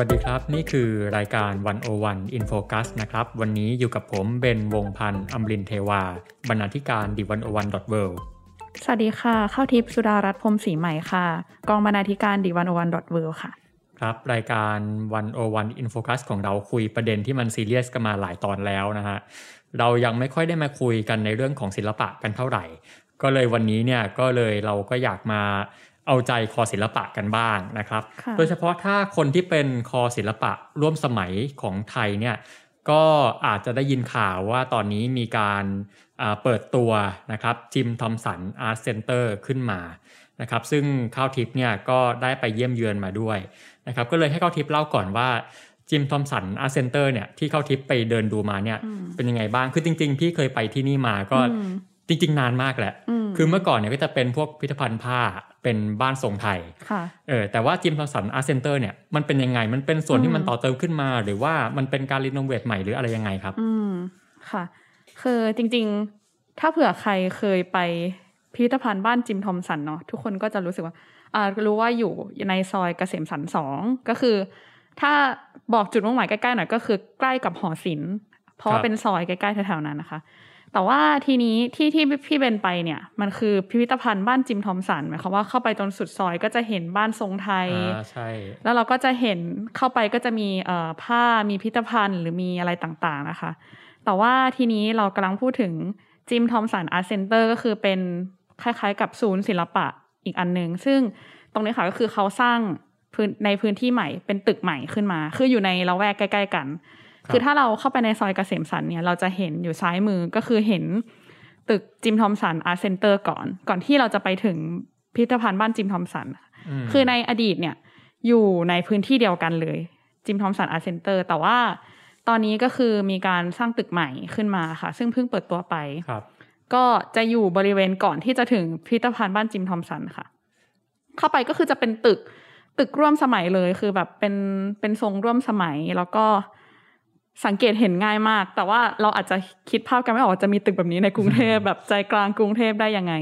วัสดีครับ นี่คือรายการ One O One In Focus นะครับ วันนี้อยู่กับผมเบนวงพันธ์อมรินเทวา บรรณาธิการ The One O One dot worldสวัสดีค่ะ ข้าวทิพย์สุดารัตน์พรมศรีใหม่ค่ะ กองบรรณาธิการ The One O One dot world ค่ะ ครับ รายการ One O One In Focus ของเราคุยประเด็นที่มันซีเรียสกันมาหลายตอนแล้วนะฮะ เรายังไม่ค่อยได้มาคุยกันในเรื่องของศิลปะกันเท่าไหร่ ก็เลยวันนี้เนี่ยก็เลยเราก็อยากมา เอาใจคอศิลปะกันบ้างนะครับ โดยเฉพาะถ้าคนที่เป็นคอศิลปะร่วมสมัยของไทยเนี่ยก็อาจจะได้ยินข่าวว่าตอนนี้มีการเปิดตัวนะครับ Jim Thompson Art Center ขึ้นมานะครับซึ่งข้าวทิพย์เนี่ยก็ได้ไปเยี่ยมเยือนมาด้วยนะครับก็เลยให้ข้าวทิพย์เล่าก่อนว่า Jim Thompson Art Center เนี่ยที่ข้าวทิพย์ไปเดินดูมาเนี่ยเป็นยังไงบ้าง คือจริง ๆ พี่เคยไปที่นี่มาก็ จริงๆ นานมากแหละ คือเมื่อก่อนเนี่ยก็จะเป็นพวกพิพิธภัณฑ์ผ้า เป็นบ้านทรงไทย เออ แต่ว่า Jim Thompson Art Center เนี่ย มันเป็นยังไง มันเป็นส่วนที่มันต่อเติมขึ้นมา หรือว่ามันเป็นการ renovate ใหม่หรืออะไรยังไงครับ อืม ค่ะ คือจริงๆ ถ้าเผื่อใครเคยไปพิพิธภัณฑ์บ้าน Jim Thompson เนาะ ทุกคนก็จะรู้สึกว่า อ่า รู้ว่าอยู่ในซอยเกษมสันสอง ก็คือ ถ้าบอกจุดมุ่งหมายใกล้ๆหน่อยก็คือใกล้กับหอศิลป์ เพราะว่าเป็นซอยใกล้ๆแถวๆนั้นนะคะ แต่ว่าทีนี้ที่ที่พี่เบนไปเนี่ย มันคือพิพิธภัณฑ์บ้าน Jim Thompson หมายความว่าเข้าไปจนสุดซอยก็จะเห็นบ้านทรงไทยใช่ แล้วเราก็จะเห็นเข้าไปก็จะมีเอ่อผ้ามีพิพิธภัณฑ์หรือมีอะไรต่างๆนะคะ แต่ว่าทีนี้เรากำลังพูดถึง Jim Thompson Art Center ก็คือเป็นคล้ายๆ กับศูนย์ศิลปะอีกอันหนึ่งซึ่งตรงนี้ค่ะก็คือเขาสร้างพื้นในพื้นที่ใหม่เป็นตึกใหม่ขึ้นมา คืออยู่ในละแวกใกล้ ๆ กัน คือถ้าเราเข้าไปในซอยเกษมสันเนี่ยเราจะเห็นอยู่ซ้ายมือก็คือเห็นตึก Jim Thompson Art Center ก่อน ก่อนที่เราจะไปถึงพิพิธภัณฑ์บ้าน Jim Thompson คือในอดีตเนี่ยอยู่ในพื้นที่เดียวกันเลย Jim Thompson Art Center แต่ว่าตอนนี้ก็คือมีการสร้างตึกใหม่ขึ้นมาค่ะ ซึ่งเพิ่งเปิดตัวไปก็จะอยู่บริเวณก่อนที่จะถึงพิพิธภัณฑ์บ้าน Jim Thompson ค่ะ เข้าไปก็คือจะเป็นตึกตึกร่วมสมัยเลยคือแบบเป็นเป็นทรงร่วมสมัยแล้วก็ สังเกตเห็นง่ายมาก แต่ว่าเราอาจจะคิดภาพกันไม่ออกจะมีตึกแบบนี้ในกรุงเทพแบบใจกลางกรุงเทพได้ยังไง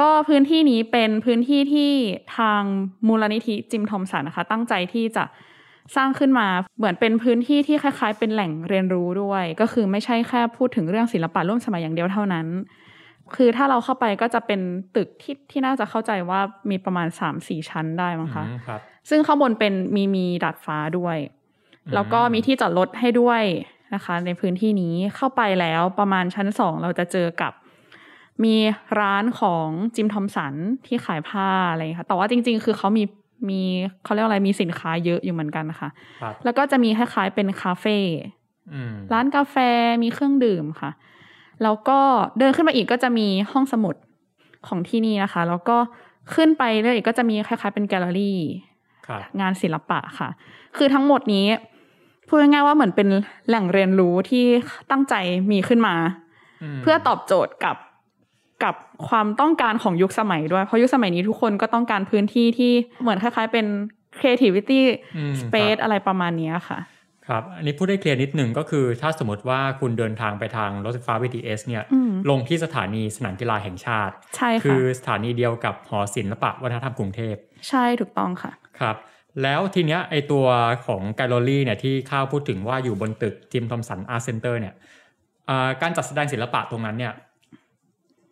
ก็พื้นที่นี้เป็นพื้นที่ที่ทางมูลนิธิจิมทอมสันนะคะ ตั้งใจที่จะสร้างขึ้นมาเหมือนเป็นพื้นที่ที่คล้าย ๆ เป็นแหล่งเรียนรู้ด้วย ก็คือไม่ใช่แค่พูดถึงเรื่องศิลปะร่วมสมัยอย่างเดียวเท่านั้น คือถ้าเราเข้าไปก็จะเป็นตึกที่ที่น่าจะเข้าใจว่ามีประมาณสามสี่ชั้นได้มั้งคะซึ่งข้างบนเป็นมีมีดาดฟ้าด้วย แล้วก็มีที่จอดรถให้ด้วยนะคะ ในพื้นที่นี้เข้าไปแล้วประมาณชั้นสองเราจะเจอกับ มีร้านของจิมทอมสันที่ขายผ้าอะไรค่ะแต่ว่าจริง ๆ คือเขามีมีเขาเรียกอะไรมีสินค้าเยอะอยู่เหมือนกันนะคะแล้วก็จะมีคล้ายๆเป็นคาเฟ่ร้านกาแฟมีเครื่องดื่มค่ะ แล้วก็เดินขึ้นมาอีกก็จะมีห้องสมุดของที่นี่นะคะ แล้วก็ขึ้นไปเรื่อยก็จะมีคล้ายๆเป็นแกลเลอรี่งานศิลปะค่ะ คือทั้งหมดนี้ พูดง่ายๆว่าเหมือนเป็นแหล่งเรียนรู้ที่ตั้งใจมีขึ้นมา เพื่อตอบโจทย์กับกับความต้องการของยุคสมัยด้วย เพราะยุคสมัยนี้ทุกคนก็ต้องการพื้นที่ที่เหมือนคล้ายๆเป็น creativity space อะไรประมาณนี้ค่ะ ครับ อันนี้พูดได้ clear นิดหนึ่งก็คือ ถ้าสมมติว่าคุณเดินทางไปทางรถไฟฟ้า BTS เนี่ย ลงที่สถานีสนามกีฬาแห่งชาติ ใช่ค่ะ คือสถานีเดียวกับหอศิลปะวัฒนธรรมกรุงเทพ ใช่ถูกต้องค่ะ ครับ แล้วทีเนี้ยไอตัวของแกลเลอรี่เนี่ยที่ข้าวพูดถึงว่าอยู่บนตึก Jim Thompson Art Center เนี่ยการจัดแสดงศิลปะตรงนั้นเนี่ย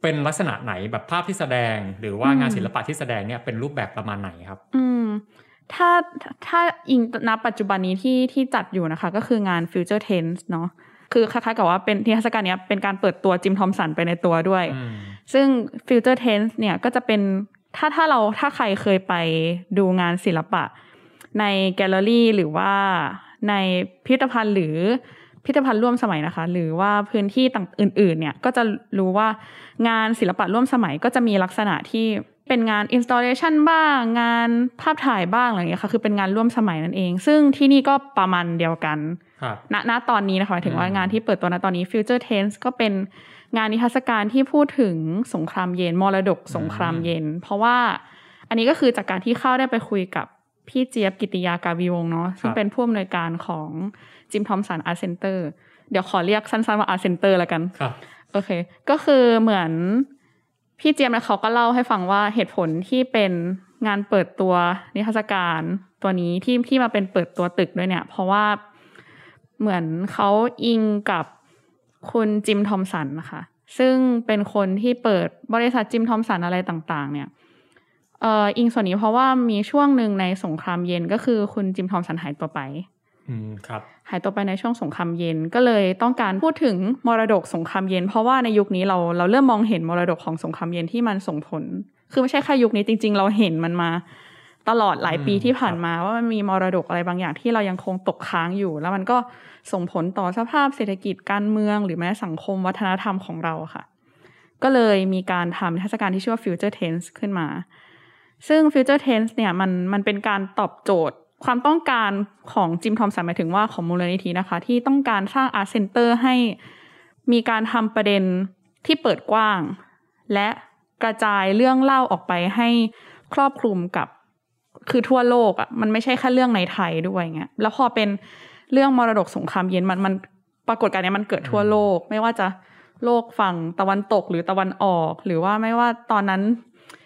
เป็นลักษณะไหนแบบภาพที่แสดง หรือว่างานศิลปะที่แสดงเนี่ยเป็นรูปแบบประมาณไหนครับ อืมถ้าถ้าอิงณปัจจุบันนี้ที่ที่จัดอยู่นะคะ ก็คืองาน Future Tense เนาะคือคล้ายๆกับว่าเป็นที่เทศกาลนี้เป็นการเปิดตัวจิมทอมสันไปในตัวด้วย ซึ่ง Future Tense เนี่ยก็จะเป็นถ้าถ้าเราถ้าใครเคยไปดูงานศิลปะ ในแกลเลอรี่หรือว่าในพิพิธภัณฑ์หรือพิพิธภัณฑ์ร่วมสมัยนะคะ หรือว่าพื้นที่ต่างอื่น ๆ เนี่ยก็จะรู้ว่างานศิลปะร่วมสมัยก็จะมีลักษณะที่เป็นงาน installation บ้าง งานภาพถ่ายบ้างอะไรอย่างเงี้ยค่ะคือเป็นงานร่วมสมัยนั่นเอง ซึ่งที่นี่ก็ประมาณเดียวกันครับณณตอนนี้นะคะหมายถึงว่าอืมงานที่เปิดตัวณตอนนี้ Future Tense ก็เป็นงานนิทรรศการที่พูดถึงสงครามเย็นมรดกสงครามเย็น เพราะว่าอันนี้ก็คือจากการที่เข้าได้ไปคุยกับ พี่เจี๊ยบกฤติยากาวีวงศ์เนาะซึ่งเป็นผู้อำนวยการของจิมทอมสัน Art Center เดี๋ยวขอเรียกสั้นๆว่า Art Center แล้วกันครับโอเค ก็คือเหมือนพี่เจียมนะเขาก็เล่าให้ฟังว่าเหตุผลที่เป็นงานเปิดตัวนิทรรศการตัวนี้ที่ที่มาเป็นเปิดตัวตึกด้วยเนี่ย เพราะว่าเหมือนเขาอิงกับคุณจิมทอมสันนะคะ ซึ่งเป็นคนที่เปิดบริษัทจิมทอมสันอะไรต่าง ๆ เนี่ย เอ่ออิงส่วนนี้เพราะว่ามีช่วงหนึ่งในสงครามเย็นก็คือคุณจิมทอมสันหายตัวไปอืมครับหายตัวไปในช่วงสงครามเย็นก็เลยต้องการพูดถึงมรดกสงครามเย็น เพราะว่าในยุคนี้เราเราเริ่มมองเห็นมรดกของสงครามเย็นที่มันส่งผล คือไม่ใช่แค่ยุคนี้จริง ๆ เราเห็นมันมาตลอดหลายปีอืมที่ผ่านมาว่ามันมีมรดกอะไรบางอย่างที่เรายังคงตกค้างอยู่ แล้วมันก็ส่งผลต่อสภาพเศรษฐกิจการเมือง หรือแม้สังคมวัฒนธรรมของเราค่ะ ก็เลยมีการทำนิทรรศการที่ชื่อว่า Future Tense ขึ้นมา ซึ่ง Future Tense เนี่ยมันมันเป็นการตอบโจทย์ความต้องการของจิมทอมสันหมายถึงว่าของมูลนิธินะคะ ที่ต้องการสร้างอาร์ตเซนเตอร์ให้มีการทำประเด็นที่เปิดกว้าง และกระจายเรื่องเล่าออกไปให้ครอบคลุมกับคือทั่วโลกอะ่ะมันไม่ใช่แค่เรื่องในไทยด้วยเงี้ยแล้วพอเป็นเรื่องมรดกสงครามเย็นมันมันปรากฏการณ์นี้มันเกิดทั่วโลก ไม่ว่าจะโลกฝั่งตะวันตกหรือตะวันออก หรือว่าไม่ว่าตอนนั้น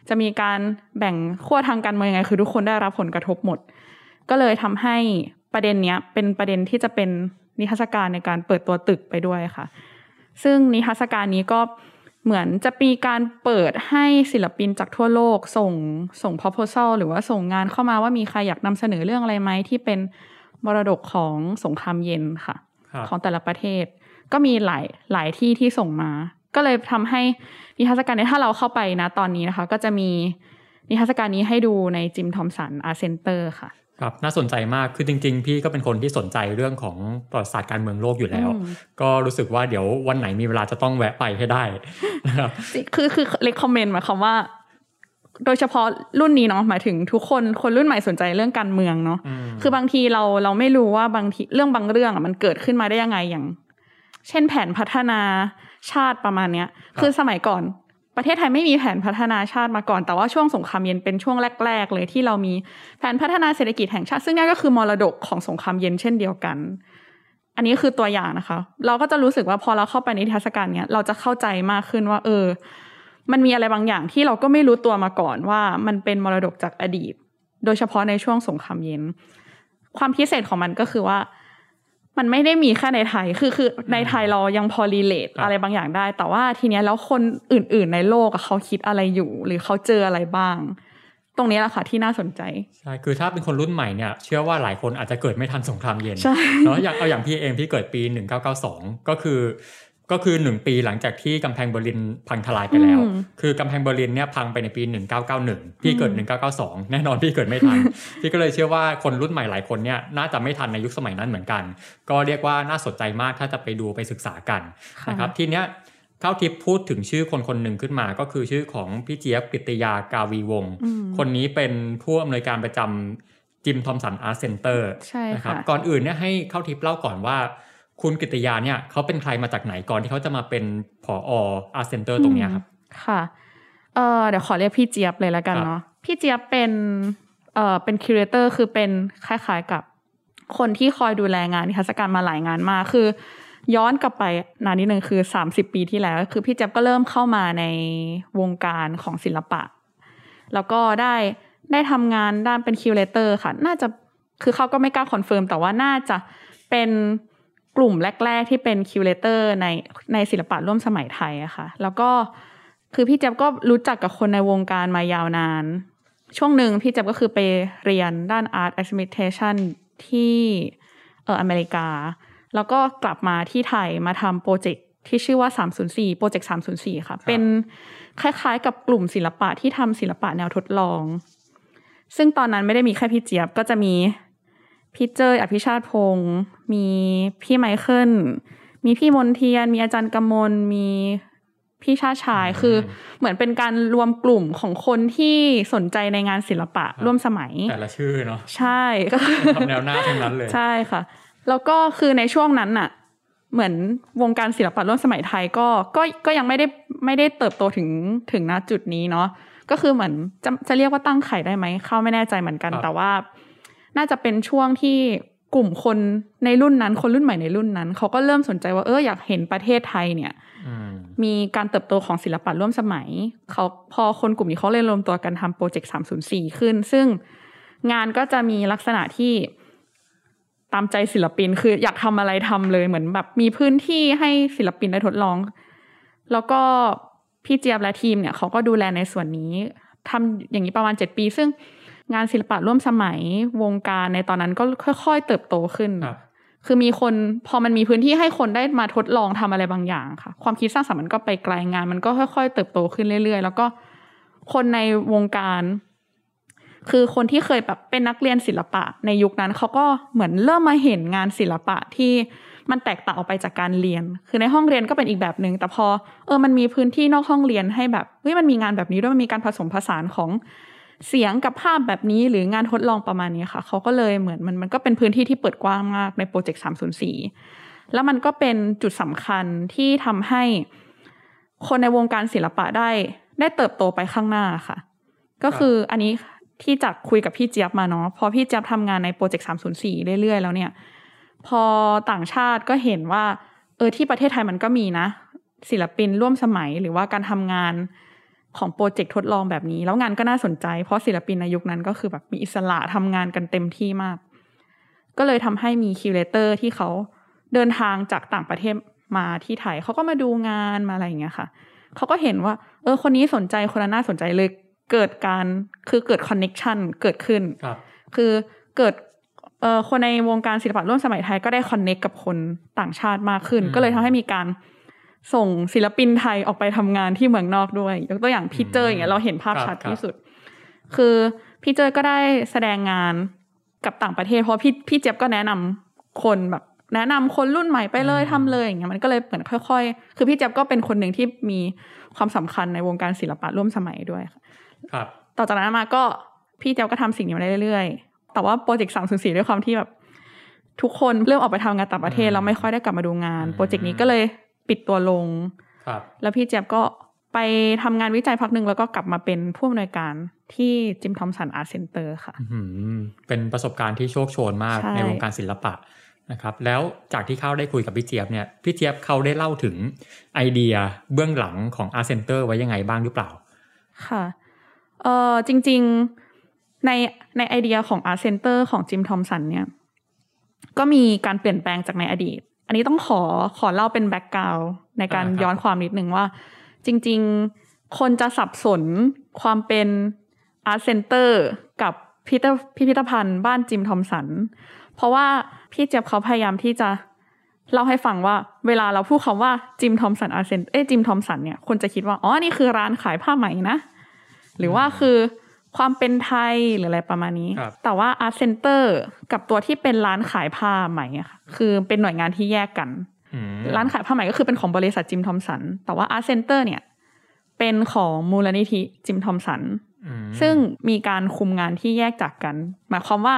จะมีการแบ่งขั้วทางการเมืองยังไง คือทุกคนได้รับผลกระทบหมด ก็เลยทำให้ประเด็นเนี้ยเป็นประเด็นที่จะเป็นนิทรรศการในการเปิดตัวตึกไปด้วยค่ะ ซึ่งนิทรรศการนี้ก็เหมือนจะมีการเปิดให้ศิลปินจากทั่วโลกส่งส่ง proposal หรือว่าส่งงานเข้ามาว่ามีใครอยากนำเสนอเรื่องอะไรไหมที่เป็นมรดกของสงครามเย็นค่ะครับของแต่ละประเทศ ก็มีหลายหลายที่ที่ส่งมา ก็เลยทำให้นิทรรศการนี้ถ้าเราเข้าไปนะตอนนี้นะคะ ก็จะมีนิทรรศการนี้ให้ดูในจิมทอมสัน Art Center ค่ะ ครับ น่าสนใจมากคือจริง ๆ พี่ก็เป็นคนที่สนใจเรื่องของประวัติศาสตร์การเมืองโลกอยู่แล้วอืมก็รู้สึกว่าเดี๋ยววันไหนมีเวลาจะต้องแวะไปให้ได้นะครับคือคือ recommend หมายความว่า โดยเฉพาะรุ่นนี้เนาะหมายถึงทุกคนคนรุ่นใหม่สนใจเรื่องการเมืองเนาะอืมคือบางทีเราเราไม่รู้ว่าบางทีเรื่องบางเรื่องอะมันเกิดขึ้นมาได้ยังไงอย่าง เช่นแผนพัฒนา ชาติประมาณเนี้ย คือสมัยก่อนประเทศไทยไม่มีแผนพัฒนาชาติมาก่อน แต่ว่าช่วงสงครามเย็นเป็นช่วงแรก ๆ เลยที่เรามีแผนพัฒนาเศรษฐกิจแห่งชาติ ซึ่งนี่ก็คือมรดกของสงครามเย็นเช่นเดียวกัน อันนี้คือตัวอย่างนะคะ เราก็จะรู้สึกว่าพอเราเข้าไปในนิทรรศการเนี้ยเราจะเข้าใจมากขึ้นว่า เออ มันมีอะไรบางอย่างที่เราก็ไม่รู้ตัวมาก่อนว่ามันเป็นมรดกจากอดีต โดยเฉพาะในช่วงสงครามเย็น ความพิเศษของมันก็คือว่า มันไม่ได้มีแค่ในไทย คือคือในไทยเรายังพอ relate ครับอะไรบางอย่างได้ แต่ว่าทีเนี้ยแล้วคนอื่น ๆ ในโลกอะเขาคิดอะไรอยู่ หรือเขาเจออะไรบ้าง ตรงนี้แหละค่ะที่น่าสนใจ ใช่ คือถ้าเป็นคนรุ่นใหม่เนี่ย เชื่อว่าหลายคนอาจจะเกิดไม่ทันสงครามเย็นใช่เนาะอย่างเอาอย่างพี่เองพี่เกิดปี 1992 ก็คือ ก็คือหนึ่งปีหลังจากที่กำแพงเบอร์ลินพังทลายไปแล้วอืมคือกำแพงเบอร์ลินเนี่ยพังไปในปี 1991 พี่เกิด 1992 แน่นอนพี่เกิดไม่ทัน พี่ก็เลยเชื่อว่าคนรุ่นใหม่หลายคนเนี่ยน่าจะไม่ทันในยุคสมัยนั้นเหมือนกัน ก็เรียกว่าน่าสนใจมากถ้าจะไปดูไปศึกษากันค่ะนะครับทีเนี้ยเข้าทิปพูดถึงชื่อคนคนหนึ่งขึ้นมา ก็คือชื่อของพี่เจี๊ยบกฤติยากาวีวงศ์อืมคนนี้เป็นผู้อำนวยการประจำจิมทอมสัน Art Center ใช่นะครับค่ะก่อนอื่นเนี่ยให้เข้าทิปเล่าก่อนว่า คุณกฤติยาเนี่ยเขาเป็นใครมาจากไหนก่อนที่เขาจะมาเป็นผอ. Art Center ตรงเนี้ยครับ ค่ะเออเดี๋ยวขอเรียกพี่เจี๊ยบเลยแล้วกันครับเนาะพี่เจี๊ยบเป็นเอ่อเป็น curator คือเป็นคล้ายๆกับคนที่คอยดูแลงานนิทรรศการมาหลายงานมากคือ ย้อนกลับไปนานนิดนึงคือ30ปีที่แล้ว คือพี่เจี๊ยบก็เริ่มเข้ามาในวงการของศิลปะ แล้วก็ได้ได้ทำงานด้านเป็น curator ค่ะ น่าจะคือเขาก็ไม่กล้า confirm แต่ว่าน่าจะเป็น กลุ่มแรก ๆ ที่เป็นคิวเรเตอร์ในในศิลปะร่วมสมัยไทยอะค่ะ แล้วก็คือพี่เจี๊ยบก็รู้จักกับคนในวงการมายาวนาน ช่วงหนึ่งพี่เจี๊ยบก็คือไปเรียนด้าน Art Exhibition ที่เอออเมริกา แล้วก็กลับมาที่ไทยมาทำโปรเจกต์ที่ชื่อว่า 304 โปรเจกต์ 304 ค่ะ เป็นคล้ายๆ กับกลุ่มศิลปะที่ทำศิลปะแนวทดลอง ซึ่งตอนนั้นไม่ได้มีแค่พี่เจี๊ยบก็จะมี พี่เจยอภิชาติพงศ์มีพี่ไมเคิลมีพี่มนเทียน มีอาจารย์กำมลมีพี่ชาชายคือเหมือนเป็นการรวมกลุ่มของคนที่สนใจในงานศิลปะร่วมสมัย แต่ละชื่อเนาะใช่ก็คือทำแนวหน้าทั้งนั้นเลย ใช่ค่ะ แล้วก็คือในช่วงนั้นน่ะ เหมือนวงการศิลปะร่วมสมัยไทยก็ก็ก็ยังไม่ได้ไม่ได้เติบโตถึงถึงณจุดนี้เนาะก็คือเหมือนจะจะเรียกว่าตั้งไข่ได้ไหมเข้าไม่แน่ใจเหมือนกันครับแต่ว่า น่าจะเป็นช่วงที่กลุ่มคนในรุ่นนั้น คนรุ่นใหม่ในรุ่นนั้น เขาก็เริ่มสนใจว่าเอออยากเห็นประเทศไทยเนี่ยอืมมีการเติบโตของศิลปะร่วมสมัย เขาพอคนกลุ่มนี้เขาเลยรวมตัวกันทำโปรเจกต์304ขึ้น ซึ่งงานก็จะมีลักษณะที่ตามใจศิลปินคืออยากทำอะไรทำเลยเหมือนแบบมีพื้นที่ให้ศิลปินได้ทดลอง แล้วก็พี่เจี๊ยบและทีมเนี่ยเขาก็ดูแลในส่วนนี้ทำอย่างนี้ประมาณ7ปี ซึ่ง งานศิลปะร่วมสมัยวงการในตอนนั้นก็ค่อย ๆ เติบโตขึ้นครับคือมีคนพอมันมีพื้นที่ให้คนได้มาทดลองทำอะไรบางอย่างค่ะ ความคิดสร้างสรรค์มันก็ไปไกลงาน มันก็ค่อย ๆ เติบโตขึ้นเรื่อย ๆ แล้วก็คนในวงการ คือคนที่เคยแบบเป็นนักเรียนศิลปะในยุคนั้นเขาก็เหมือนเริ่มมาเห็นงานศิลปะที่มันแตกต่างออกไปจากการเรียน คือในห้องเรียนก็เป็นอีกแบบหนึ่ง แต่พอเออ มันมีพื้นที่นอกห้องเรียนให้แบบ เฮ้ย มันมีงานแบบนี้ด้วย มันมีการผสมผสานของ เสียงกับภาพแบบนี้หรืองานทดลองประมาณนี้ค่ะ เขาก็เลยเหมือนมันมันก็เป็นพื้นที่ที่เปิดกว้างมากในโปรเจกต์304แล้วมันก็เป็นจุดสำคัญที่ทำให้คนในวงการศิลปะได้ ได้เติบโตไปข้างหน้าค่ะ ก็คืออันนี้ที่จากคุยกับพี่เจี๊ยบมาเนาะพอพี่เจี๊ยบทำงานในโปรเจกต์304เรื่อยๆ แล้วเนี่ย พอต่างชาติก็เห็นว่า เออที่ประเทศไทยมันก็มีนะ ศิลปินร่วมสมัยหรือว่าการทำงาน ของโปรเจกต์ทดลองแบบนี้ แล้วงานก็น่าสนใจ เพราะศิลปินในยุคนั้นก็คือแบบมีอิสระทำงานกันเต็มที่มาก ก็เลยทำให้มี curator ที่เขาเดินทางจากต่างประเทศมาที่ไทยเขาก็มาดูงานมาอะไรอย่างเงี้ยค่ะเขาก็เห็นว่า เออ คนนี้สนใจคนนั้นน่าสนใจเลยเกิดการคือเกิด connection เกิดขึ้นครับคือเกิดเอ่อคนในวงการศิลปะร่วมสมัยไทยก็ได้ connect กับคนต่างชาติมากขึ้นอืมก็เลยทำให้มีการ ส่งศิลปินไทยออกไปทำงานที่เมืองนอกด้วย ยกตัวอย่างพี่เจ้ยอย่างเงี้ยเราเห็นภาพชัดที่สุด คือพี่เจ้ยก็ได้แสดงงานกับต่างประเทศ เพราะพี่พี่เจี๊ยบก็แนะนำคนแบบ แนะนำคนรุ่นใหม่ไปเลยทำเลยอย่างเงี้ยมันก็เลยเหมือนค่อยๆ คือพี่เจี๊ยบก็เป็นคนหนึ่งที่มีความสำคัญในวงการศิลปะร่วมสมัยด้วยค่ะครับ ต่อจากนั้นมาก็พี่เจี๊ยบก็ทำสิ่งนี้มาได้เรื่อยๆ แต่ว่าโปรเจกต์สามศูนย์สี่ด้วยความที่แบบทุกคนเริ่มออกไปทำงานต่างประเทศอืมแล้วไม่ค่อยได้กลับมาดูงานอืมโปรเจกต์นี้ก็เลย ปิดตัวลง ครับ แล้วพี่เจี๊ยบก็ไปทำงานวิจัยพักหนึ่งแล้วก็กลับมาเป็นผู้อำนวยการที่จิมทอมสัน Art Center ค่ะอื้อหือเป็นประสบการณ์ที่โชกโชนมากใช่ในวงการศิลปะนะครับ แล้วจากที่เข้าได้คุยกับพี่เจี๊ยบเนี่ย พี่เจี๊ยบเขาได้เล่าถึงไอเดียเบื้องหลังของ Art Center ไว้ยังไงบ้างหรือเปล่า ค่ะ เออจริง ๆ ในในไอเดียของ Art Center ของจิมทอมสันเนี่ย ก็มีการเปลี่ยนแปลงจากในอดีต อันนี้ต้องขอขอเล่าเป็น background ในการอ่าครับย้อนความนิดนึงว่า จริง ๆ คนจะสับสนความเป็น Art Center กับพิพิธพิพิธภัณฑ์บ้านจิมทอมสัน เพราะว่าพี่เจี๊ยบเขาพยายามที่จะเล่าให้ฟังว่าเวลาเราพูดคำว่าจิมทอมสันอาร์เซนเอ้จิมทอมสันเนี่ยคนจะคิดว่า อ๋อ นี่คือร้านขายผ้าไหมนะ หรือว่าคือ ความเป็นไทยหรืออะไรประมาณนี้ครับแต่ว่า Art Center กับตัวที่เป็นร้านขายผ้าไหมอะค่ะ คือเป็นหน่วยงานที่แยกกันอืมร้านขายผ้าไหมก็คือเป็นของบริษัทจิมทอมสัน แต่ว่า Art Center เนี่ย เป็นของมูลนิธิจิมทอมสันอืมซึ่งมีการคุมงานที่แยกจากกัน หมายความว่า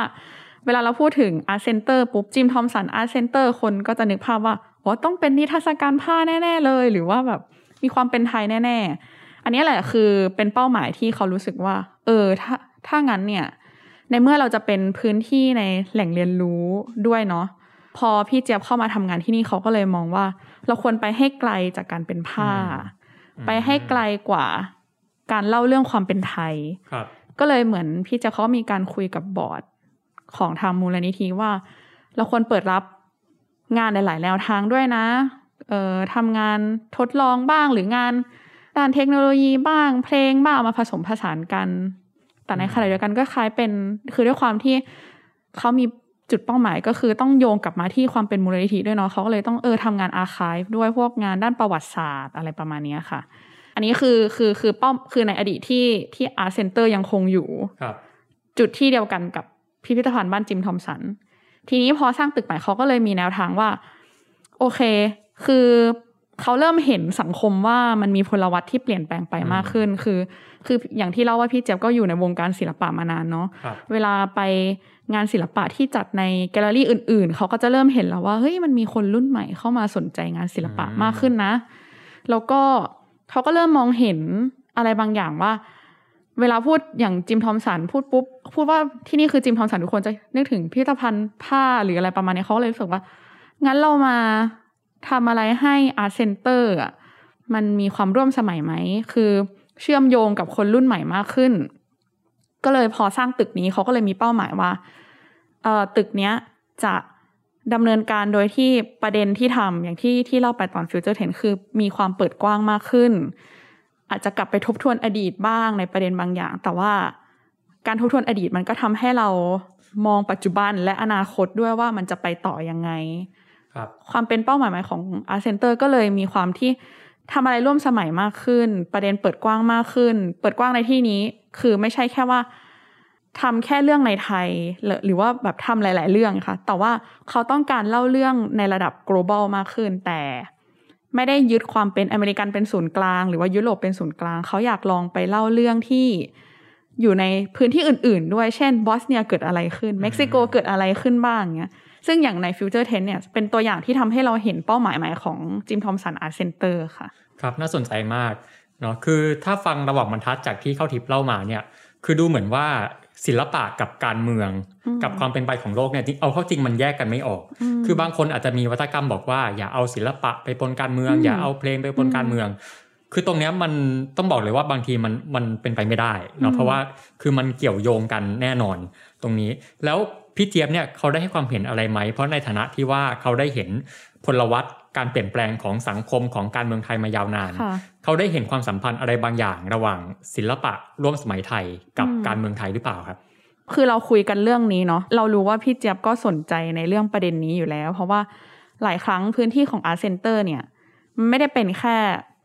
เวลาเราพูดถึง Art Center ปุ๊บจิมทอมสัน Art Center คนก็จะนึกภาพว่าอ๋อต้องเป็นนิทรรศการผ้าแน่ ๆ เลย หรือว่าแบบมีความเป็นไทยแน่ ๆ อันนี้แหละคือเป็นเป้าหมายที่เขารู้สึกว่า เออถ้าถ้างั้นเนี่ย ในเมื่อเราจะเป็นพื้นที่ในแหล่งเรียนรู้ด้วยเนาะพอพี่เจี๊ยบเข้ามาทำงานที่นี่เขาก็เลยมองว่า เราควรไปให้ไกลจากการเป็นผ้าอืมไปให้ไกลกว่าการเล่าเรื่องความเป็นไทยครับ ก็เลยเหมือนพี่เจี๊ยบเขามีการคุยกับบอร์ดของทางมูลนิธิว่า เราควรเปิดรับงานในหลายแนวทางด้วยนะ เอ่อทำงานทดลองบ้างหรืองาน ด้านเทคโนโลยีบ้าง เพลงบ้างเอามาผสมผสานกัน แต่ในขณะเดียวกันก็คล้ายเป็น คือด้วยความที่เขามีจุดเป้าหมายก็คือต้องโยงกลับมาที่ความเป็นมูลนิธิด้วยเนาะเขาก็เลยต้องเออทำงาน archive ด้วยพวกงานด้านประวัติศาสตร์อะไรประมาณเนี้ยค่ะ อันนี้คือคือคือเป้าคือในอดีตที่ที่ Art Center ยังคงอยู่ครับ จุดที่เดียวกันกับพิพิธภัณฑ์บ้านจิมทอมสัน ทีนี้พอสร้างตึกใหม่เขาก็เลยมีแนวทางว่า โอเค คือ เขาเริ่มเห็นสังคมว่ามันมีพลวัตที่เปลี่ยนแปลงไปมากขึ้น คือ คืออย่างที่เล่าว่าพี่เจี๊ยบก็อยู่ในวงการศิลปะมานานเนาะครับเวลาไปงานศิลปะที่จัดในแกลเลอรี่อื่น ๆ เขาก็จะเริ่มเห็นแล้วว่าเฮ้ยมันมีคนรุ่นใหม่เข้ามาสนใจงานศิลปะอืมมากขึ้นนะ แล้วก็เขาก็เริ่มมองเห็นอะไรบางอย่างว่า เวลาพูดอย่างจิมทอมสันพูดปุ๊บพูดว่าที่นี่คือจิมทอมสันทุกคนจะนึกถึงพิพิธภัณฑ์ผ้าหรืออะไรประมาณนี้เขาก็เลยรู้สึกว่างั้นเรามา ทำอะไรให้ Art Center อะมันมีความร่วมสมัยไหม คือเชื่อมโยงกับคนรุ่นใหม่มากขึ้น ก็เลยพอสร้างตึกนี้เขาก็เลยมีเป้าหมายว่าเอ่อตึกเนี้ยจะดำเนินการโดยที่ประเด็นที่ทำอย่างที่ที่เล่าไปตอน Future Tense คือมีความเปิดกว้างมากขึ้น อาจจะกลับไปทบทวนอดีตบ้างในประเด็นบางอย่าง แต่ว่าการทบทวนอดีตมันก็ทำให้เรามองปัจจุบันและอนาคตด้วยว่ามันจะไปต่อยังไง ความเป็นเป้าหมายใหม่ของ Art Center ก็เลยมีความที่ทำอะไรร่วมสมัยมากขึ้น ประเด็นเปิดกว้างมากขึ้น เปิดกว้างในที่นี้ คือไม่ใช่แค่ว่าทำแค่เรื่องในไทยหรือหรือว่าแบบทำหลาย ๆ เรื่องค่ะ แต่ว่าเขาต้องการเล่าเรื่องในระดับ global มากขึ้น แต่ไม่ได้ยึดความเป็นอเมริกันเป็นศูนย์กลาง หรือว่ายุโรปเป็นศูนย์กลาง เขาอยากลองไปเล่าเรื่องที่อยู่ในพื้นที่อื่น ๆ ด้วย เช่นบอสเนียเกิดอะไรขึ้น เม็กซิโกเกิดอะไรขึ้นบ้างเงี้ย ซึ่งอย่างใน Future Tense เนี่ยเป็นตัวอย่างที่ทำให้เราเห็นเป้าหมายใหม่ของ Jim Thompson Art Center ค่ะ ครับน่าสนใจมากเนาะคือถ้าฟังระหว่างบรรทัดจากที่เข้าทิพย์เล่ามาเนี่ยคือดูเหมือนว่าศิลปะกับการเมืองอืมกับความเป็นไปของโลกเนี่ยจริงเอาเข้าจริงมันแยกกันไม่ออกมคือบางคนอาจจะมีวัฒกรรมบอกว่าอย่าเอาศิลปะไปปนการเมืองอืมอย่าเอาเพลงไปปนการเมือง คือตรงเนี้ยมันต้องบอกเลยว่าบางทีมันมันเป็นไปไม่ได้เนาะเพราะว่าคือมันเกี่ยวโยงกันแน่นอนตรงนี้ แล้ว พี่เจี๊ยบเนี่ยเขาได้ให้ความเห็นอะไรไหม เพราะในฐานะที่ว่าเขาได้เห็นพลวัตการเปลี่ยนแปลงของสังคมของการเมืองไทยมายาวนานค่ะเขาได้เห็นความสัมพันธ์อะไรบางอย่างระหว่างศิลปะร่วมสมัยไทยกับอืมการเมืองไทยหรือเปล่าครับ คือเราคุยกันเรื่องนี้เนาะเรารู้ว่าพี่เจี๊ยบก็สนใจในเรื่องประเด็นนี้อยู่แล้ว เพราะว่าหลายครั้งพื้นที่ของ Art Center เนี่ยมันไม่ได้เป็นแค่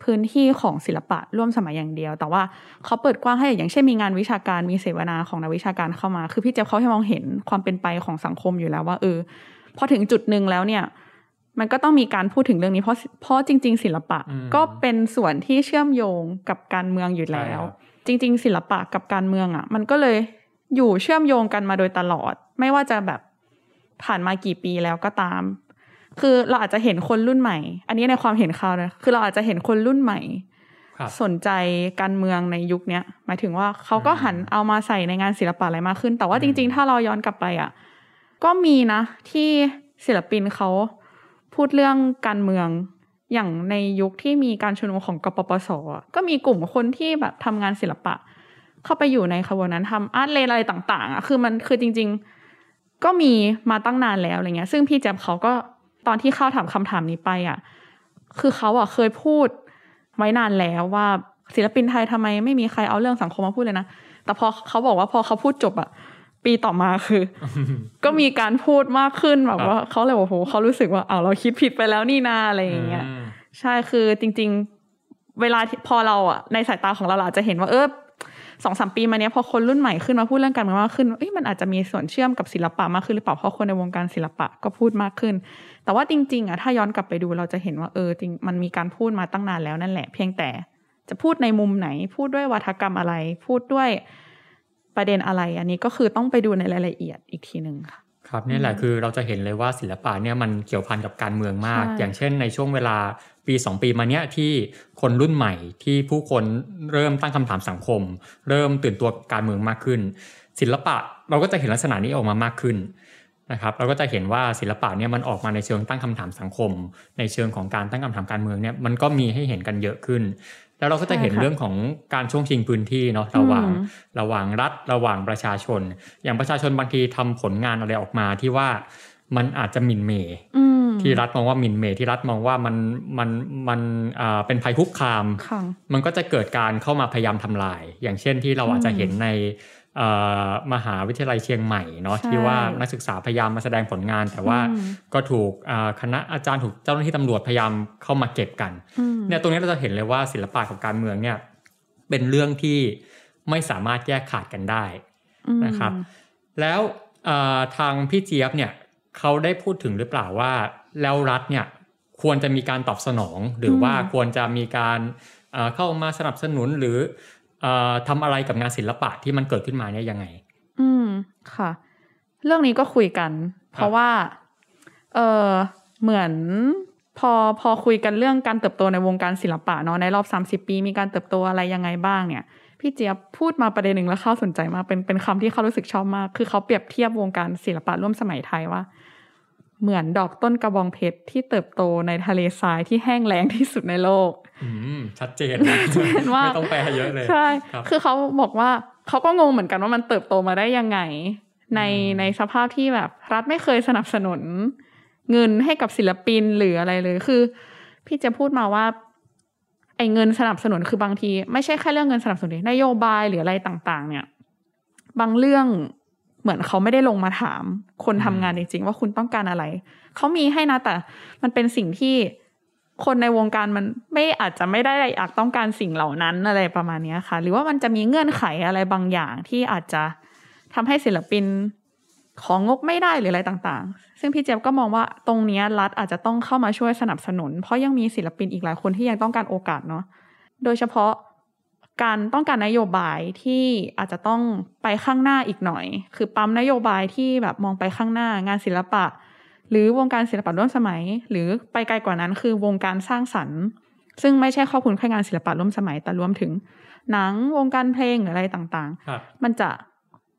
พื้นที่ของศิลปะร่วมสมัยอย่างเดียว แต่ว่าเขาเปิดกว้างให้อย่างเช่นมีงานวิชาการมีเสวนาของนักวิชาการเข้ามา คือพี่เจี๊ยบเขาให้มองเห็นความเป็นไปของสังคมอยู่แล้วว่าเออพอถึงจุดหนึ่งแล้วเนี่ย มันก็ต้องมีการพูดถึงเรื่องนี้เพราะเพราะจริง ๆ ศิลปะอืมก็เป็นส่วนที่เชื่อมโยงกับการเมืองอยู่แล้วใช่ครับจริง ๆ ศิลปะกับการเมืองอะ มันก็เลยอยู่เชื่อมโยงกันมาโดยตลอด ไม่ว่าจะแบบผ่านมากี่ปีแล้วก็ตาม คือเราอาจจะเห็นคนรุ่นใหม่ อันนี้ในความเห็นเขานะคือเราอาจจะเห็นคนรุ่นใหม่ครับสนใจการเมืองในยุคเนี้ยหมายถึงว่าเขาก็หันเอามาใส่ในงานศิลปะอะไรมากขึ้น แต่ว่าอืจมริง ๆ ถ้าเราย้อนกลับไปอะก็มีนะที่ศิลปินเขาพูดเรื่องการเมืองอย่างในยุคที่มีการชุมนุมของกปปสอะก็มีกลุ่มคนที่แบบทำงานศิลปะ เข้าไปอยู่ในขบวนนั้นทำอาร์ตเลนอะไรต่าง ๆอะคือมันคือจริง ๆ ก็มีมาตั้งนานแล้วอะไรเงี้ย ซึ่งพี่แจ๊บเขาก็ ตอนที่เข้าถามคำถามนี้ไปอะ คือเขาอะเคยพูดไว้นานแล้วว่าศิลปินไทยทำไมไม่มีใครเอาเรื่องสังคมมาพูดเลยนะ แต่พอเขาบอกว่าพอเขาพูดจบอะปีต่อมาคือ ก็มีการพูดมากขึ้นแบบว่าเขาเลยบอกโหเขารู้สึกว่าอ้าวเราคิดผิดไปแล้วนี่นาอะไรอย่างเงี้ยมใช่คือจริง ๆ เวลาที่พอเราอะในสายตาของเราเราอาจจะเห็นว่าเออ สองสามปีมาเนี้ยพอคนรุ่นใหม่ขึ้นมาพูดเรื่องการเมืองมากขึ้นเอ้ยมันอาจจะมีส่วนเชื่อมกับศิลปะมากขึ้นหรือเปล่าเพราะคนในวงการศิลปะก็พูดมากขึ้น แต่ว่าจริงๆอะถ้าย้อนกลับไปดูเราจะเห็นว่าเออจริงมันมีการพูดมาตั้งนานแล้วนั่นแหละ เพียงแต่จะพูดในมุมไหน พูดด้วยวัฒกรรมอะไร พูดด้วยประเด็นอะไร อันนี้ก็คือต้องไปดูในรายละเอียดอีกทีหนึ่งค่ะ ครับนี่แหละคือเราจะเห็นเลยว่าศิลปะเนี่ยมันเกี่ยวพันกับการเมืองมากใช่อย่างเช่นในช่วงเวลาปี 2 ปีมาเนี้ยที่คนรุ่นใหม่ที่ผู้คนเริ่มตั้งคำถามสังคม เริ่มตื่นตัวกับการเมืองมากขึ้น ศิลปะเราก็จะเห็นลักษณะนี้ออกมามากขึ้นนะครับเราก็จะเห็นว่าศิลปะเนี่ยมันออกมาในเชิงตั้งคำถามสังคม ในเชิงของการตั้งคำถามการเมืองเนี่ยมันก็มีให้เห็นกันเยอะขึ้น แล้วเราก็จะเห็นใช่ค่ะเรื่องของการช่วงชิงพื้นที่เนาะระหว่างอืมระหว่างรัฐระหว่างประชาชน อย่างประชาชนบางทีทำผลงานอะไรออกมาที่ว่ามันอาจจะหมิ่นเหมอืมที่รัฐมองว่าหมิ่นเหมที่รัฐมองว่ามันมันมันอ่าเป็นภัยคุกคามค่ะมันก็จะเกิดการเข้ามาพยายามทำลาย อย่างเช่นที่เราอาจจะเห็นในเอ่อ มหาวิทยาลัยเชียงใหม่เนาะใช่ที่ว่านักศึกษาพยายามมาแสดงผลงาน แต่ว่าอืมก็ถูกอ่าคณะอาจารย์ถูกเจ้าหน้าที่ตำรวจพยายามเข้ามาเก็บกันอืมเนี่ยตรงนี้เราจะเห็นเลยว่าศิลปะกับการเมืองเนี่ยเป็นเรื่องที่ไม่สามารถแยกขาดกันได้อืมนะครับ แล้วเอ่อทางพี่เจี๊ยบเนี่ยเขาได้พูดถึงหรือเปล่าว่า แล้วรัฐเนี่ยควรจะมีการตอบสนอง หรือว่าควรจะมีการเข้ามาสนับสนุนหรือ ทำอะไรกับงานศิลปะที่มันเกิดขึ้นมาเนี่ยยังไง อืมค่ะ เรื่องนี้ก็คุยกัน เพราะว่า เออเหมือนพอพอคุยกันเรื่องการเติบโตในวงการศิลปะเนาะในรอบสามสิบปี มีการเติบโตอะไรยังไงบ้างเนี่ย พี่เจี๊ยบพูดมาประเด็นหนึ่งแล้วเข้าสนใจมากเป็นเป็นคำที่เขารู้สึกชอบมาก คือเขาเปรียบเทียบวงการศิลปะร่วมสมัยไทยว่า เหมือนดอกต้นกระบองเพชรที่เติบโตในทะเลทรายที่แห้งแล้งที่สุดในโลกอืมชัดเจนว่าไม่ต้องแปลเยอะเลยใช่คือเขาบอกว่าเขาก็งงเหมือนกันว่ามันเติบโตมาได้ยังไง ในในสภาพที่แบบรัฐไม่เคยสนับสนุน เงินให้กับศิลปินหรืออะไรเลยคือ พี่จะพูดมาว่า ไอ้เงินสนับสนุนคือบางที ไม่ใช่แค่เรื่องเงินสนับสนุนนโยบายหรืออะไรต่าง ๆ เนี่ย บางเรื่อง เหมือนเขาไม่ได้ลงมาถาม คนทำงานจริง ๆ ว่าคุณต้องการอะไร เขามีให้นะแต่มันเป็นสิ่งที่คนในวงการมันไม่อาจจะไม่ได้อยากต้องการสิ่งเหล่านั้นอะไรประมาณนี้ค่ะ หรือว่ามันจะมีเงื่อนไขอะไรบางอย่างที่อาจจะทำให้ศิลปินของงบไม่ได้หรืออะไรต่างๆ ซึ่งพี่เจี๊ยบก็มองว่าตรงนี้รัฐอาจจะต้องเข้ามาช่วยสนับสนุน เพราะยังมีศิลปินอีกหลายคนที่ยังต้องการโอกาสเนาะ โดยเฉพาะ การต้องการนโยบายที่อาจจะต้องไปข้างหน้าอีกหน่อย คือปั๊มนโยบายที่แบบมองไปข้างหน้างานศิลปะ หรือวงการศิลปะร่วมสมัย หรือไปไกลกว่านั้นคือวงการสร้างสรรค์ ซึ่งไม่ใช่ครอบคลุมแค่งานศิลปะร่วมสมัยแต่รวมถึง หนังวงการเพลงหรืออะไรต่างๆ มันจะ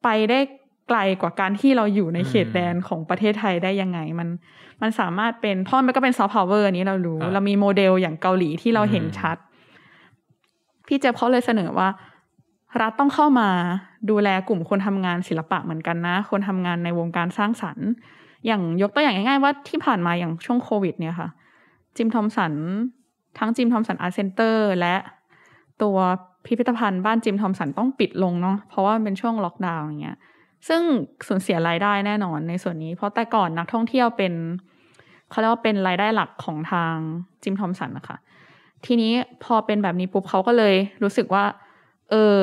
ไปได้ไกลกว่าการที่เราอยู่ในเขตแดนของประเทศไทยได้ยังไง มันมันสามารถเป็นเพราะมันก็เป็นซอฟต์พาวเวอร์นี้เรารู้ เรามีโมเดลอย่างเกาหลีที่เราเห็นชัด พี่เจฟเขาเลยเสนอว่า รัฐต้องเข้ามาดูแลกลุ่มคนทำงานศิลปะเหมือนกันนะ คนทำงานในวงการสร้างสรรค์ อย่างยกตัวอย่างง่ายๆว่าที่ผ่านมาอย่างช่วงโควิด เนี่ยค่ะ Jim Thompson ทั้ง Jim Thompson Art Center และตัวพิพิธภัณฑ์บ้าน Jim Thompson ต้องปิดลงเนาะเพราะว่าเป็นช่วงล็อกดาวน์อย่างเงี้ยซึ่งสูญเสียรายได้แน่นอนในส่วนนี้ เพราะแต่ก่อนนักท่องเที่ยวเป็นเขาเรียกว่าเป็นรายได้หลักของทาง Jim Thompson นะคะ ทีนี้พอเป็นแบบนี้ปุ๊บเขาก็เลยรู้สึกว่า เออ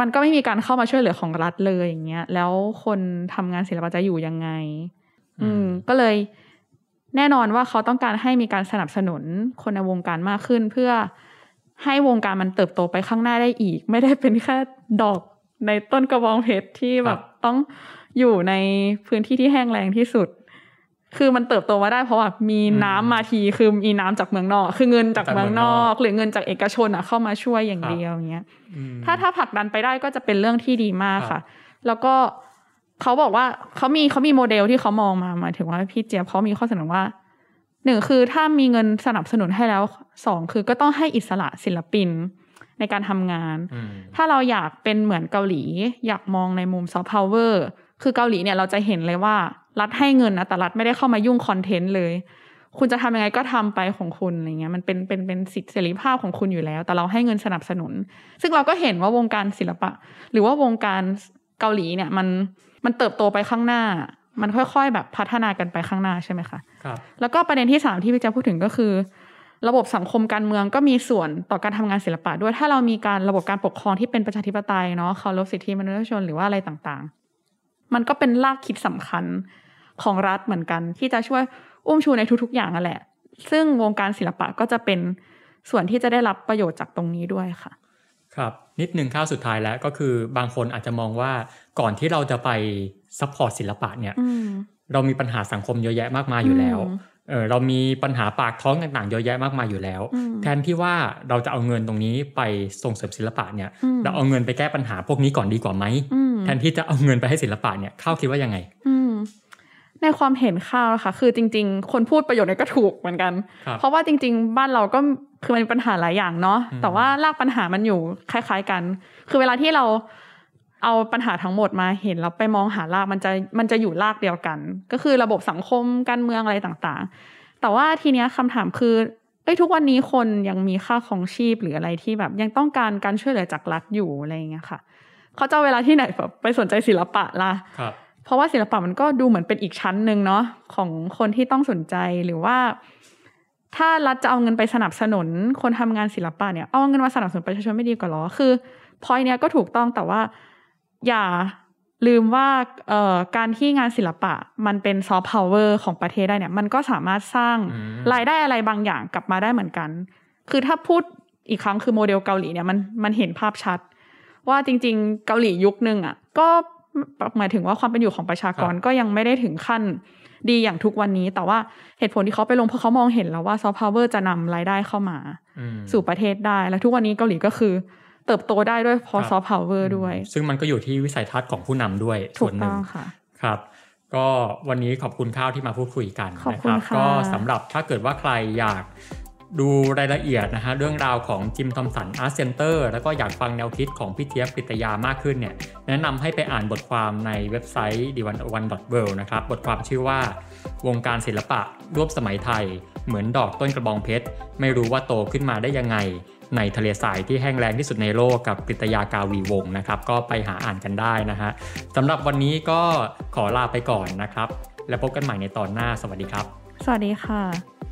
มันก็ไม่มีการเข้ามาช่วยเหลือของรัฐเลยอย่างเงี้ย แล้วคนทำงานศิลปะจะอยู่ยังไง อืม ก็เลยแน่นอนว่าเขาต้องการให้มีการสนับสนุนคนในวงการมากขึ้น เพื่อให้วงการมันเติบโตไปข้างหน้าได้อีก ไม่ได้เป็นแค่ดอกในต้นกระบองเพชรที่แบบต้องอยู่ในพื้นที่ที่แห้งแล้งที่สุด คือมันเติบโตมาได้เพราะว่ามีน้ำมาทีคือมีน้ำจากเมืองนอก คือเงินจากเมืองนอก หรือเงินจากเอกชนอะเข้ามาช่วยอย่างเดียวอย่างเงี้ยถ้าถ้าผลักดันไปได้ก็จะเป็นเรื่องที่ดีมากค่ะ แล้วก็เขาบอกว่าเขามีเขามีโมเดลที่เขามองมาหมายถึงว่าพี่เจี๊ยบเขามีข้อเสนอว่าหนึ่งคือถ้ามีเงินสนับสนุนให้แล้วสองคือก็ต้องให้อิสระศิลปินในการทำงาน ถ้าเราอยากเป็นเหมือนเกาหลี อยากมองในมุมซอฟต์พาวเวอร์คือเกาหลีเนี่ยเราจะเห็นเลยว่า รัฐให้เงินนะแต่รัฐไม่ได้เข้ามายุ่ง content เลย คุณจะทำยังไงก็ทำไปของคุณอะไรเงี้ยมันเป็นเป็นเป็นสิทธิเสรีภาพของคุณอยู่แล้ว แต่เราให้เงินสนับสนุน ซึ่งเราก็เห็นว่าวงการศิลปะ หรือว่าวงการเกาหลีเนี่ยมันมันเติบโตไปข้างหน้า มันค่อยๆ แบบพัฒนากันไปข้างหน้าใช่ไหมคะครับแล้วก็ประเด็นที่สามที่พี่จะพูดถึงก็คือ ระบบสังคมการเมืองก็มีส่วนต่อการทำงานศิลปะด้วยถ้าเรามีการระบบการปกครองที่เป็นประชาธิปไตยเนาะเคารพสิทธิมนุษยชนหรือว่าอะไรต่างๆ มันก็เป็นรากคิดสำคัญของรัฐเหมือนกัน ที่จะช่วยอุ้มชูในทุกๆ อย่างนั่นแหละ ซึ่งวงการศิลปะก็จะเป็นส่วนที่จะได้รับประโยชน์จากตรงนี้ด้วยค่ะ ครับนิดหนึ่งข้าวสุดท้ายแล้วก็คือบางคนอาจจะมองว่าก่อนที่เราจะไป support ศิลปะเนี่ยเรามีปัญหาสังคมเยอะแยะมากมายอยู่แล้ว เออเรามีปัญหาปากท้องต่างๆเยอะแยะมากมายอยู่แล้ว แทนที่ว่าเราจะเอาเงินตรงนี้ไปส่งเสริมศิลปะเนี่ย เราเอาเงินไปแก้ปัญหาพวกนี้ก่อนดีกว่าไหมแทนที่จะเอาเงินไปให้ศิลปะเนี่ยข้าวคิดว่ายังไงในความเห็นข้าวนะคะคือจริง ๆ คนพูดประโยชน์นี้ก็ถูกเหมือนกัน เพราะว่าจริง ๆ บ้านเราก็คือมันมีปัญหาหลายอย่างเนาะแต่ว่ารากปัญหามันอยู่คล้าย ๆ กัน คือเวลาที่เรา เอาปัญหาทั้งหมดมาเห็นแล้วไปมองหารากมันจะมันจะอยู่รากเดียวกัน ก็คือระบบสังคมการเมืองอะไรต่างๆ แต่ว่าทีเนี้ยคำถามคือเอ้ยทุกวันนี้คนยังมีค่าของชีพหรืออะไรที่แบบยังต้องการการช่วยเหลือจากรัฐอยู่อะไรอย่างเงี้ยค่ะเขาจะเวลาที่ไหนแบบไปสนใจศิลปะล่ะเพราะว่าศิลปะมันก็ดูเหมือนเป็นอีกชั้นหนึ่งเนาะของคนที่ต้องสนใจหรือว่า ถ้ารัฐจะเอาเงินไปสนับสนุน คนทำงานศิลปะเนี่ยเอาเงินมาสนับสนุนประชาชนไม่ดีกว่าหรอคือพอยเนี้ยก็ถูกต้องแต่ว่า อย่าลืมว่าเอ่อการที่งานศิลปะมันเป็นซอฟต์พาวเวอร์ของประเทศได้เนี่ย มันก็สามารถสร้างอืมรายได้อะไรบางอย่างกลับมาได้เหมือนกัน คือถ้าพูดอีกครั้งคือโมเดลเกาหลีเนี่ยมันมันเห็นภาพชัด ว่าจริง ๆ เกาหลียุคหนึ่งอะ ก็หมายถึงว่าความเป็นอยู่ของประชากรก็ยังไม่ได้ถึงขั้นดีอย่างทุกวันนี้ แต่ว่าเหตุผลที่เขาไปลงเพราะเขามองเห็นแล้วว่าซอฟต์พาวเวอร์จะนำรายได้เข้ามาอืมสู่ประเทศได้ และทุกวันนี้เกาหลีก็คือ เติบโตได้ด้วยเพราะครับซอฟต์พาวเวอร์ด้วย ซึ่งมันก็อยู่ที่วิสัยทัศน์ของผู้นำด้วยส่วนหนึ่ต้องงค่ะครับก็วันนี้ขอบคุณข้าวที่มาพูดคุยกันขอบนะครับ ก็สำหรับถ้าเกิดว่าใครอยากดูรายละเอียดนะฮะเรื่องราวของ Jim Thompson Art Center แล้วก็อยากฟังแนวคิดของพี่เจี๊ยบกฤติยามากขึ้นเนี่ยแนะนำให้ไปอ่านบทความในเว็บไซต์ d 1 1 w o r l d นะครับบทความชื่อว่าวงการศิลปะร่วมสมัยไทย เหมือนดอกต้นกระบองเพชร ไม่รู้ว่าโตขึ้นมาได้ยังไง ในทะเลทรายที่แห้งแล้งที่สุดในโลกกับกฤติยากาวีวงศ์นะครับ ก็ไปหาอ่านกันได้นะฮะสำหรับวันนี้ก็ขอลาไปก่อนนะครับ แล้วพบกันใหม่ในตอนหน้าสวัสดีครับ สวัสดีค่ะ